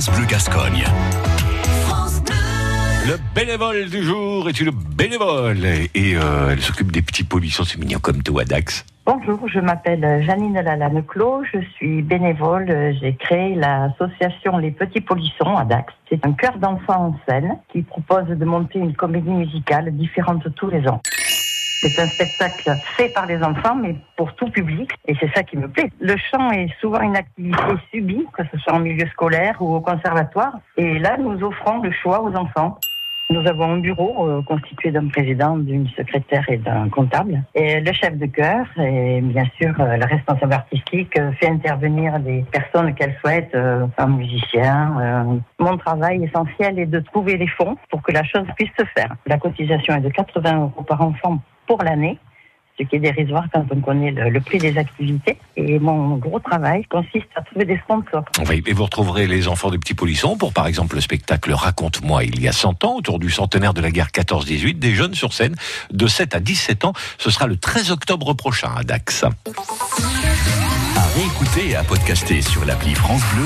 France Bleu Gascogne. Le bénévole du jour est une bénévole et euh, elle s'occupe des petits polissons, c'est mignon comme toi, Dax. Bonjour, je m'appelle Janine Lalanne-Clos, je suis bénévole. J'ai créé l'association Les Petits Polissons à Dax. C'est un chœur d'enfants en scène qui propose de monter une comédie musicale différente tous les ans. C'est un spectacle fait par les enfants, mais pour tout public, et c'est ça qui me plaît. Le chant est souvent une activité subie, que ce soit en milieu scolaire ou au conservatoire, et là, nous offrons le choix aux enfants. Nous avons un bureau euh, constitué d'un président, d'une secrétaire et d'un comptable. Et le chef de chœur et bien sûr euh, le responsable artistique euh, fait intervenir des personnes qu'elle souhaite, euh, un musicien. Mon travail essentiel est de trouver les fonds pour que la chose puisse se faire. La cotisation est de 80 euros par enfant pour l'année ce qui est dérisoire quand on connaît le, le prix des activités. Et mon gros travail consiste à trouver des sponsors. Oui, et vous retrouverez les enfants des petits polissons pour, par exemple, le spectacle Raconte-moi il y a 100 ans, autour du centenaire de la guerre 14-18, des jeunes sur scène de 7 à 17 ans. Ce sera le 13 octobre prochain à Dax. À réécouter et à podcaster sur l'appli France Bleu